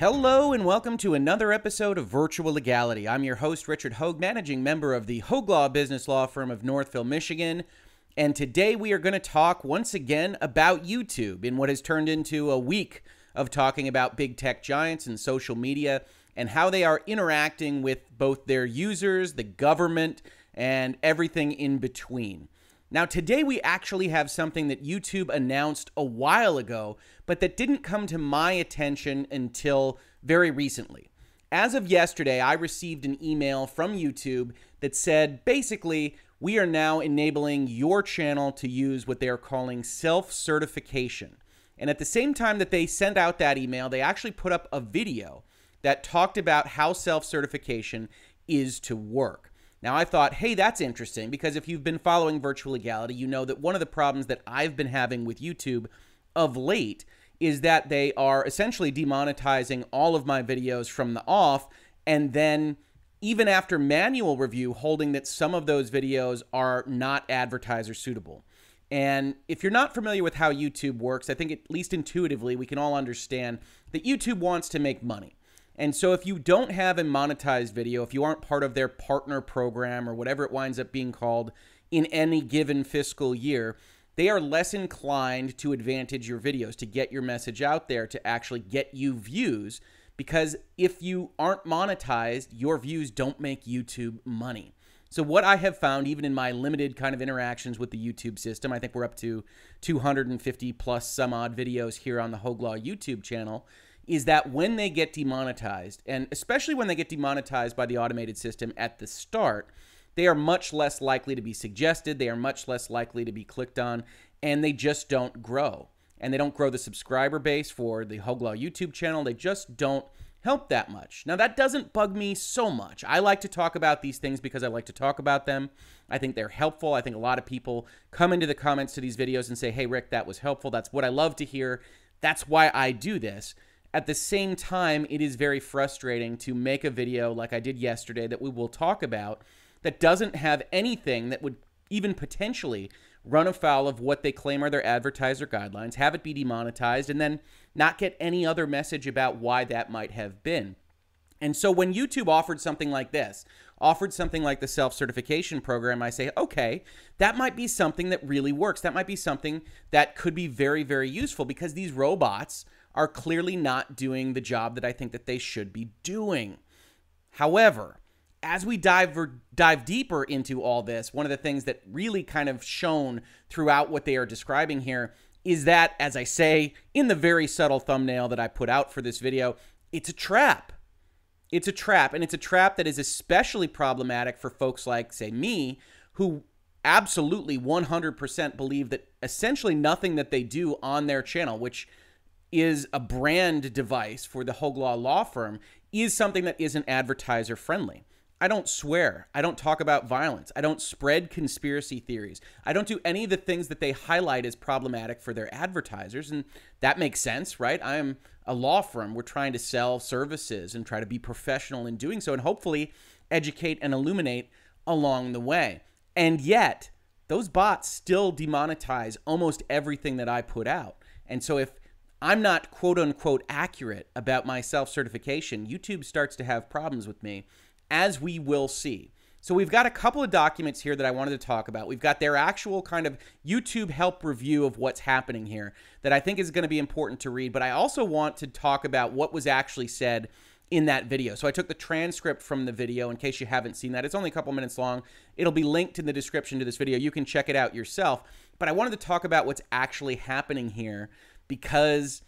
Hello and welcome to another episode of Virtual Legality. I'm your host, Richard Hoeg, managing member of the Hoeg Law business law firm of Northville, Michigan. And today we are going to talk once again about YouTube in what has turned into a week of talking about big tech giants and social media and how they are interacting with both their users, the government, and everything in between. Now, today we actually have something that YouTube announced a while ago, but that didn't come to my attention until very recently. As of yesterday, I received an email from YouTube that said basically, we are now enabling your channel to use what they are calling self certification. And at the same time that they sent out that email, they actually put up a video that talked about how self certification is to work. Now, I thought, hey, that's interesting because if you've been following virtual legality, you know that one of the problems that I've been having with YouTube of late is that they are essentially demonetizing all of my videos from the off and then even after manual review holding that some of those videos are not advertiser suitable. And if you're not familiar with how YouTube works, I think at least intuitively we can all understand that YouTube wants to make money. And so if you don't have a monetized video, if you aren't part of their partner program or whatever it winds up being called in any given fiscal year, they are less inclined to advantage your videos, to get your message out there, to actually get you views. Because if you aren't monetized, your views don't make YouTube money. So, what I have found, even in my limited kind of interactions with the YouTube system, I think we're up to 250 plus some odd videos here on the Hoeg Law YouTube channel, is that when they get demonetized, and especially when they get demonetized by the automated system at the start, they are much less likely to be suggested, they are much less likely to be clicked on, and they just don't grow. And they don't grow the subscriber base for the Hoeg Law YouTube channel. They just don't help that much. Now, that doesn't bug me so much. I like to talk about these things because I like to talk about them. I think they're helpful. I think a lot of people come into the comments to these videos and say, hey, Rick, that was helpful. That's what I love to hear. That's why I do this. At the same time, it is very frustrating to make a video like I did yesterday that we will talk about that doesn't have anything that would even potentially run afoul of what they claim are their advertiser guidelines, have it be demonetized, and then not get any other message about why that might have been. And so when YouTube offered something like this, offered something like the self certification program, I say, okay, that might be something that really works. That might be something that could be very, very useful because these robots are clearly not doing the job that I think that they should be doing. However, as we dive dive deeper into all this, one of the things that really kind of shown throughout what they are describing here is that, as I say in the very subtle thumbnail that I put out for this video, it's a trap. It's a trap, and it's a trap that is especially problematic for folks like, say, me, who absolutely 100% believe that essentially nothing that they do on their channel, which is a brand device for the Hoeg Law law firm, is something that isn't advertiser friendly. I don't swear. I don't talk about violence. I don't spread conspiracy theories. I don't do any of the things that they highlight as problematic for their advertisers. And that makes sense, right? I am a law firm. We're trying to sell services and try to be professional in doing so and hopefully educate and illuminate along the way. And yet, those bots still demonetize almost everything that I put out. And so if I'm not quote unquote accurate about my self certification, YouTube starts to have problems with me as we will see. So we've got a couple of documents here that I wanted to talk about. We've got their actual kind of YouTube help review of what's happening here that I think is going to be important to read, but I also want to talk about what was actually said in that video. So I took the transcript from the video in case you haven't seen that. It's only a couple minutes long. It'll be linked in the description to this video. You can check it out yourself. But I wanted to talk about what's actually happening here because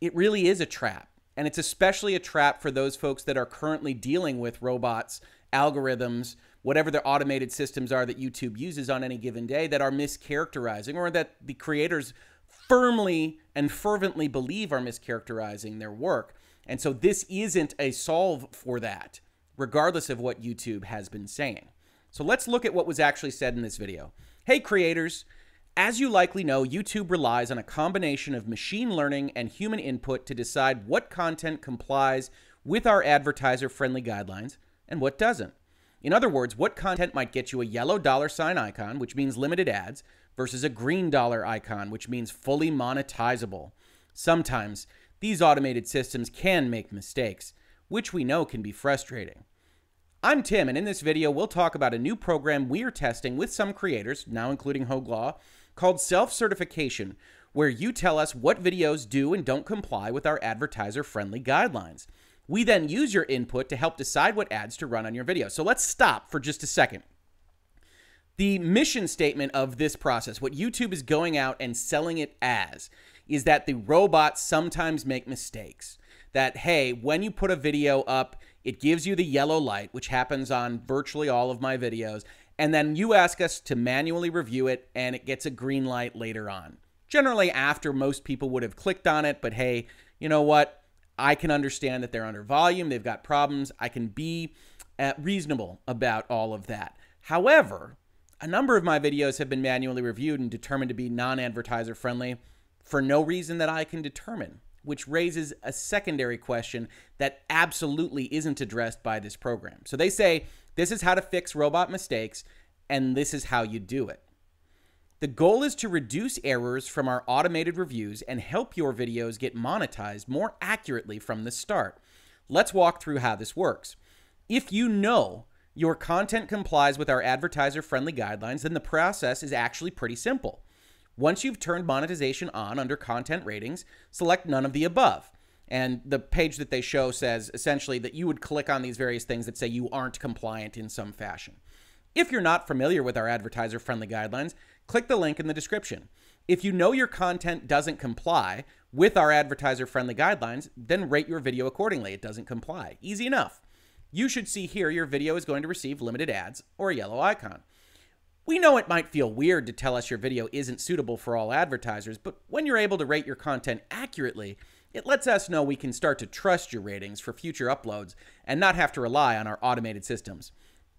it really is a trap. And it's especially a trap for those folks that are currently dealing with robots, algorithms, whatever the automated systems are that YouTube uses on any given day that are mischaracterizing or that the creators firmly and fervently believe are mischaracterizing their work. And so this isn't a solve for that, regardless of what YouTube has been saying. So let's look at what was actually said in this video. Hey, creators. As you likely know, YouTube relies on a combination of machine learning and human input to decide what content complies with our advertiser friendly guidelines and what doesn't. In other words, what content might get you a yellow dollar sign icon, which means limited ads, versus a green dollar icon, which means fully monetizable. Sometimes these automated systems can make mistakes, which we know can be frustrating. I'm Tim, and in this video, we'll talk about a new program we are testing with some creators, now including Hoeg Law, called Self Certification, where you tell us what videos do and don't comply with our advertiser friendly guidelines. We then use your input to help decide what ads to run on your video. So let's stop for just a second. The mission statement of this process, what YouTube is going out and selling it as, is that the robots sometimes make mistakes. That, hey, when you put a video up, it gives you the yellow light, which happens on virtually all of my videos. And then you ask us to manually review it, and it gets a green light later on. Generally, after most people would have clicked on it, but hey, you know what? I can understand that they're under volume, they've got problems. I can be uh, reasonable about all of that. However, a number of my videos have been manually reviewed and determined to be non advertiser friendly for no reason that I can determine which raises a secondary question that absolutely isn't addressed by this program. So they say this is how to fix robot mistakes, and this is how you do it. The goal is to reduce errors from our automated reviews and help your videos get monetized more accurately from the start. Let's walk through how this works. If you know your content complies with our advertiser friendly guidelines, then the process is actually pretty simple. Once you've turned monetization on under content ratings, select none of the above. And the page that they show says essentially that you would click on these various things that say you aren't compliant in some fashion. If you're not familiar with our advertiser friendly guidelines, click the link in the description. If you know your content doesn't comply with our advertiser friendly guidelines, then rate your video accordingly. It doesn't comply. Easy enough. You should see here your video is going to receive limited ads or a yellow icon. We know it might feel weird to tell us your video isn't suitable for all advertisers, but when you're able to rate your content accurately, it lets us know we can start to trust your ratings for future uploads and not have to rely on our automated systems.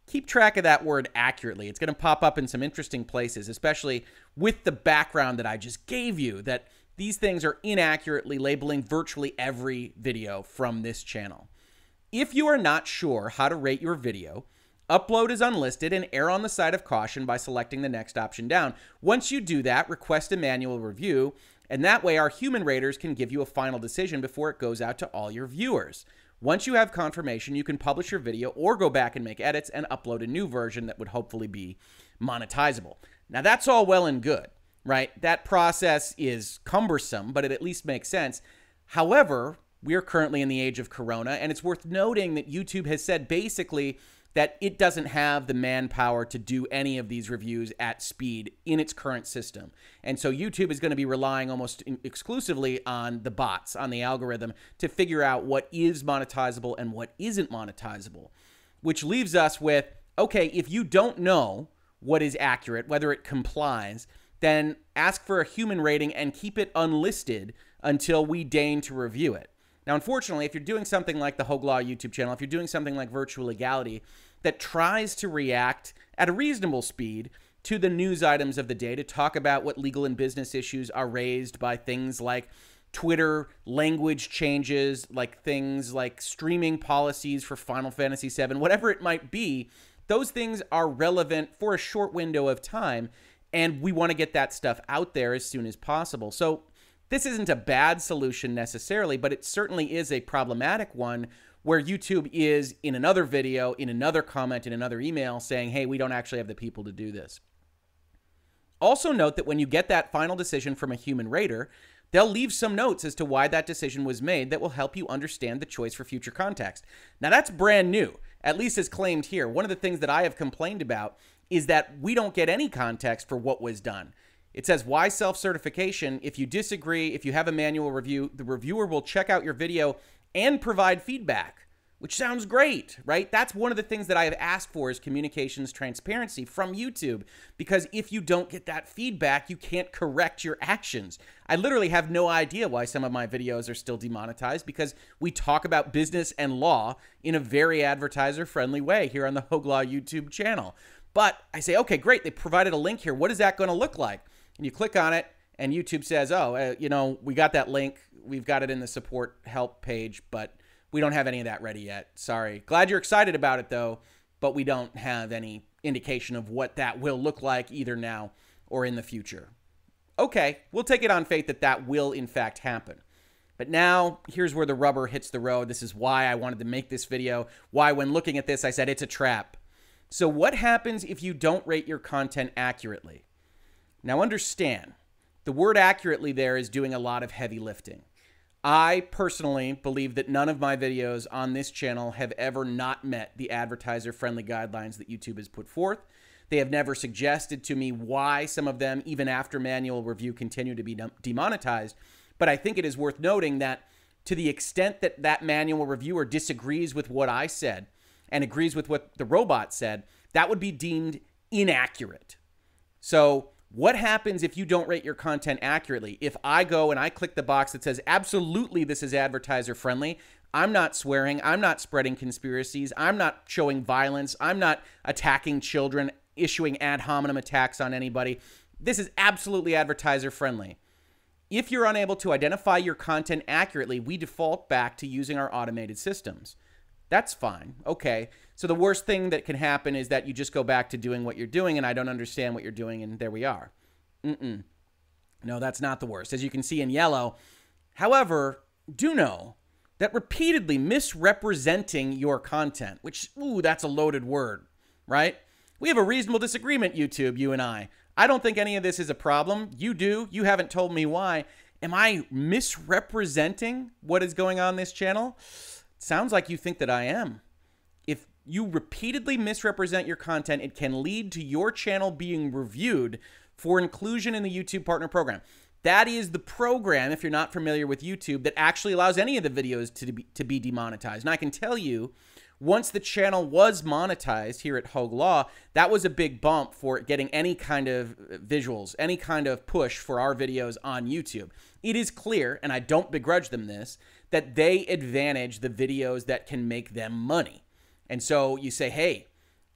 Keep track of that word accurately. It's going to pop up in some interesting places, especially with the background that I just gave you, that these things are inaccurately labeling virtually every video from this channel. If you are not sure how to rate your video, Upload is unlisted and err on the side of caution by selecting the next option down. Once you do that, request a manual review, and that way our human raters can give you a final decision before it goes out to all your viewers. Once you have confirmation, you can publish your video or go back and make edits and upload a new version that would hopefully be monetizable. Now, that's all well and good, right? That process is cumbersome, but it at least makes sense. However, we are currently in the age of Corona, and it's worth noting that YouTube has said basically that it doesn't have the manpower to do any of these reviews at speed in its current system. And so YouTube is going to be relying almost exclusively on the bots, on the algorithm to figure out what is monetizable and what isn't monetizable. Which leaves us with okay, if you don't know what is accurate, whether it complies, then ask for a human rating and keep it unlisted until we deign to review it. Now, unfortunately, if you're doing something like the Hoeg Law YouTube channel, if you're doing something like Virtual Legality that tries to react at a reasonable speed to the news items of the day to talk about what legal and business issues are raised by things like Twitter language changes, like things like streaming policies for Final Fantasy VII, whatever it might be, those things are relevant for a short window of time. And we want to get that stuff out there as soon as possible. So this isn't a bad solution necessarily, but it certainly is a problematic one where YouTube is in another video, in another comment, in another email saying, hey, we don't actually have the people to do this. Also, note that when you get that final decision from a human rater, they'll leave some notes as to why that decision was made that will help you understand the choice for future context. Now, that's brand new, at least as claimed here. One of the things that I have complained about is that we don't get any context for what was done. It says, Why self certification? If you disagree, if you have a manual review, the reviewer will check out your video and provide feedback, which sounds great, right? That's one of the things that I have asked for is communications transparency from YouTube because if you don't get that feedback, you can't correct your actions. I literally have no idea why some of my videos are still demonetized because we talk about business and law in a very advertiser friendly way here on the Hoeg Law YouTube channel. But I say, okay, great, they provided a link here. What is that going to look like? And you click on it, and YouTube says, "Oh, uh, you know, we got that link. We've got it in the support help page, but we don't have any of that ready yet. Sorry. Glad you're excited about it though, but we don't have any indication of what that will look like either now or in the future." Okay, we'll take it on faith that that will in fact happen. But now, here's where the rubber hits the road. This is why I wanted to make this video. Why, when looking at this, I said it's a trap. So, what happens if you don't rate your content accurately? Now, understand the word accurately there is doing a lot of heavy lifting. I personally believe that none of my videos on this channel have ever not met the advertiser friendly guidelines that YouTube has put forth. They have never suggested to me why some of them, even after manual review, continue to be demonetized. But I think it is worth noting that to the extent that that manual reviewer disagrees with what I said and agrees with what the robot said, that would be deemed inaccurate. So, what happens if you don't rate your content accurately? If I go and I click the box that says, absolutely, this is advertiser friendly, I'm not swearing, I'm not spreading conspiracies, I'm not showing violence, I'm not attacking children, issuing ad hominem attacks on anybody. This is absolutely advertiser friendly. If you're unable to identify your content accurately, we default back to using our automated systems. That's fine. Okay. So the worst thing that can happen is that you just go back to doing what you're doing and I don't understand what you're doing and there we are. Mm-mm. No, that's not the worst. As you can see in yellow, however, do know that repeatedly misrepresenting your content, which, ooh, that's a loaded word, right? We have a reasonable disagreement, YouTube, you and I. I don't think any of this is a problem. You do. You haven't told me why. Am I misrepresenting what is going on this channel? Sounds like you think that I am. You repeatedly misrepresent your content, it can lead to your channel being reviewed for inclusion in the YouTube Partner Program. That is the program, if you're not familiar with YouTube, that actually allows any of the videos to be, to be demonetized. And I can tell you once the channel was monetized here at Hoeg Law, that was a big bump for getting any kind of visuals, any kind of push for our videos on YouTube. It is clear, and I don't begrudge them this, that they advantage the videos that can make them money. And so you say, hey,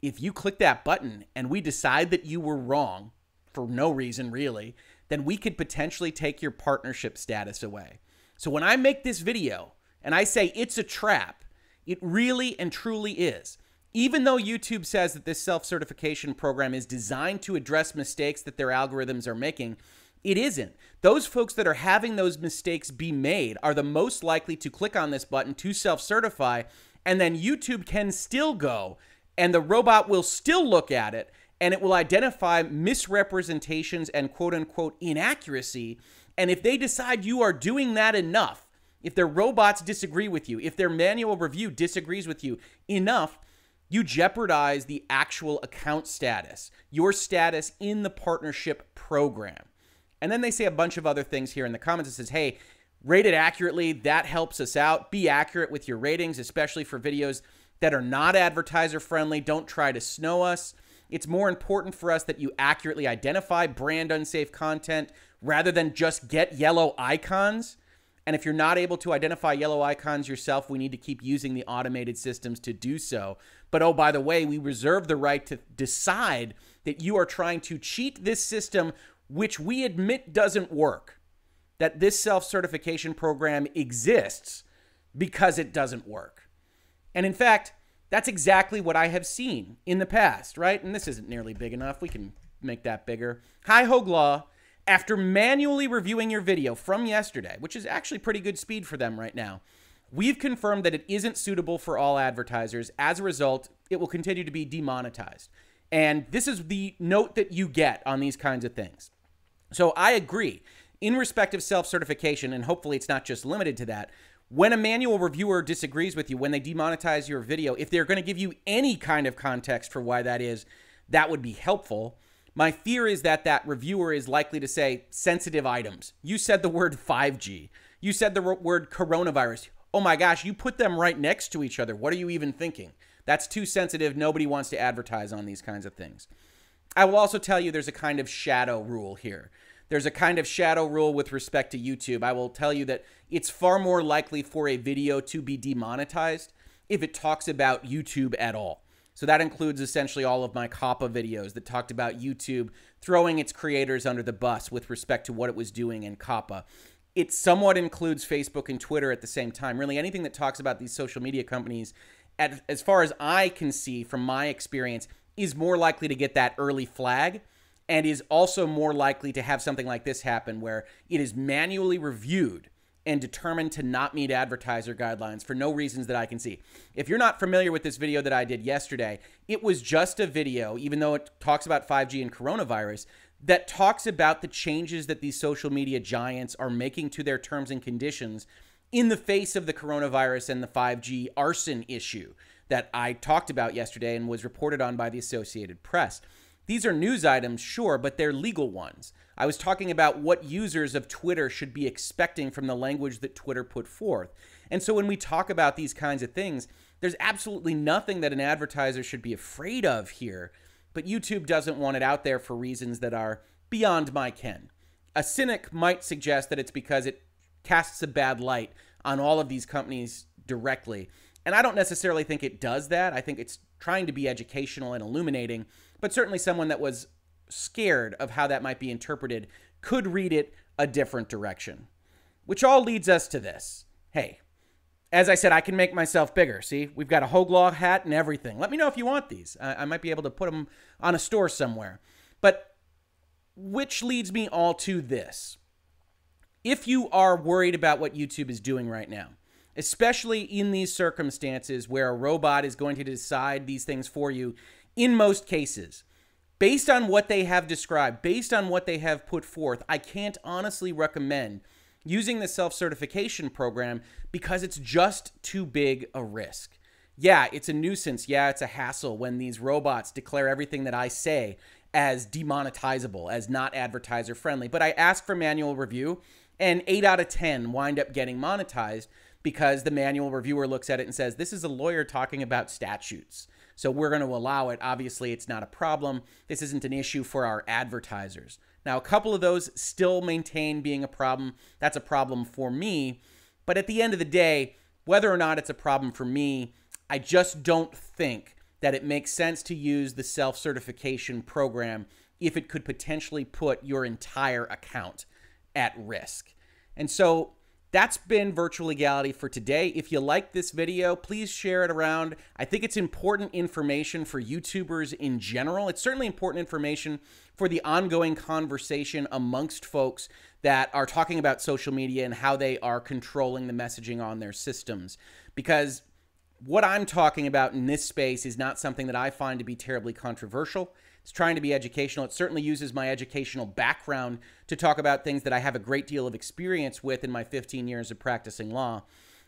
if you click that button and we decide that you were wrong for no reason really, then we could potentially take your partnership status away. So when I make this video and I say it's a trap, it really and truly is. Even though YouTube says that this self certification program is designed to address mistakes that their algorithms are making, it isn't. Those folks that are having those mistakes be made are the most likely to click on this button to self certify, and then YouTube can still go and the robot will still look at it and it will identify misrepresentations and quote unquote inaccuracy. And if they decide you are doing that enough, if their robots disagree with you, if their manual review disagrees with you enough, you jeopardize the actual account status, your status in the partnership program. And then they say a bunch of other things here in the comments. It says, hey, rate it accurately. That helps us out. Be accurate with your ratings, especially for videos that are not advertiser friendly. Don't try to snow us. It's more important for us that you accurately identify brand unsafe content rather than just get yellow icons and if you're not able to identify yellow icons yourself, we need to keep using the automated systems to do so. But oh, by the way, we reserve the right to decide that you are trying to cheat this system, which we admit doesn't work. That this self certification program exists because it doesn't work. And in fact, that's exactly what I have seen in the past, right? And this isn't nearly big enough. We can make that bigger. Hi, Hoeg Law after manually reviewing your video from yesterday, which is actually pretty good speed for them right now, we've confirmed that it isn't suitable for all advertisers. As a result, it will continue to be demonetized. And this is the note that you get on these kinds of things. So I agree. In respect of self certification, and hopefully it's not just limited to that, when a manual reviewer disagrees with you, when they demonetize your video, if they're going to give you any kind of context for why that is, that would be helpful. My fear is that that reviewer is likely to say sensitive items. You said the word 5G. You said the word coronavirus. Oh my gosh, you put them right next to each other. What are you even thinking? That's too sensitive. Nobody wants to advertise on these kinds of things. I will also tell you there's a kind of shadow rule here. There's a kind of shadow rule with respect to YouTube. I will tell you that it's far more likely for a video to be demonetized if it talks about YouTube at all. So that includes essentially all of my COPPA videos that talked about YouTube throwing its creators under the bus with respect to what it was doing in COPPA. It somewhat includes Facebook and Twitter at the same time. Really, anything that talks about these social media companies, as far as I can see from my experience, is more likely to get that early flag and is also more likely to have something like this happen where it is manually reviewed and determined to not meet advertiser guidelines for no reasons that I can see. If you're not familiar with this video that I did yesterday, it was just a video, even though it talks about 5G and coronavirus, that talks about the changes that these social media giants are making to their terms and conditions in the face of the coronavirus and the 5G arson issue that I talked about yesterday and was reported on by the Associated Press. These are news items, sure, but they're legal ones. I was talking about what users of Twitter should be expecting from the language that Twitter put forth. And so when we talk about these kinds of things, there's absolutely nothing that an advertiser should be afraid of here, but YouTube doesn't want it out there for reasons that are beyond my ken. A cynic might suggest that it's because it casts a bad light on all of these companies directly. And I don't necessarily think it does that. I think it's trying to be educational and illuminating, but certainly someone that was scared of how that might be interpreted could read it a different direction. Which all leads us to this. Hey, as I said, I can make myself bigger. See, we've got a Hoeg Law hat and everything. Let me know if you want these. I, I might be able to put them on a store somewhere. But which leads me all to this. If you are worried about what YouTube is doing right now, especially in these circumstances where a robot is going to decide these things for you in most cases. Based on what they have described, based on what they have put forth, I can't honestly recommend using the self certification program because it's just too big a risk. Yeah, it's a nuisance. Yeah, it's a hassle when these robots declare everything that I say as demonetizable, as not advertiser friendly. But I ask for manual review, and eight out of 10 wind up getting monetized because the manual reviewer looks at it and says, This is a lawyer talking about statutes. So we're going to allow it. Obviously, it's not a problem. This isn't an issue for our advertisers. Now, a couple of those still maintain being a problem. That's a problem for me. But at the end of the day, whether or not it's a problem for me, I just don't think that it makes sense to use the self certification program if it could potentially put your entire account at risk. And so that's been virtual legality for today. If you like this video, please share it around. I think it's important information for YouTubers in general. It's certainly important information for the ongoing conversation amongst folks that are talking about social media and how they are controlling the messaging on their systems. Because what I'm talking about in this space is not something that I find to be terribly controversial. It's trying to be educational. It certainly uses my educational background to talk about things that I have a great deal of experience with in my 15 years of practicing law.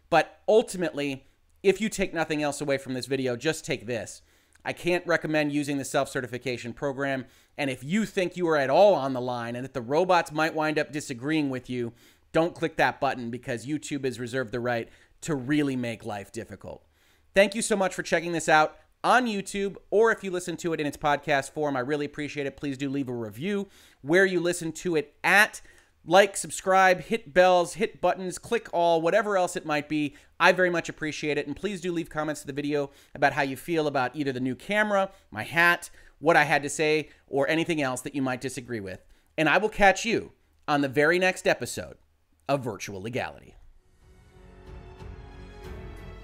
But ultimately, if you take nothing else away from this video, just take this. I can't recommend using the self certification program. And if you think you are at all on the line and that the robots might wind up disagreeing with you, don't click that button because YouTube has reserved the right to really make life difficult. Thank you so much for checking this out on YouTube, or if you listen to it in its podcast form, I really appreciate it. Please do leave a review where you listen to it at. Like, subscribe, hit bells, hit buttons, click all, whatever else it might be. I very much appreciate it. And please do leave comments to the video about how you feel about either the new camera, my hat, what I had to say, or anything else that you might disagree with. And I will catch you on the very next episode of Virtual Legality.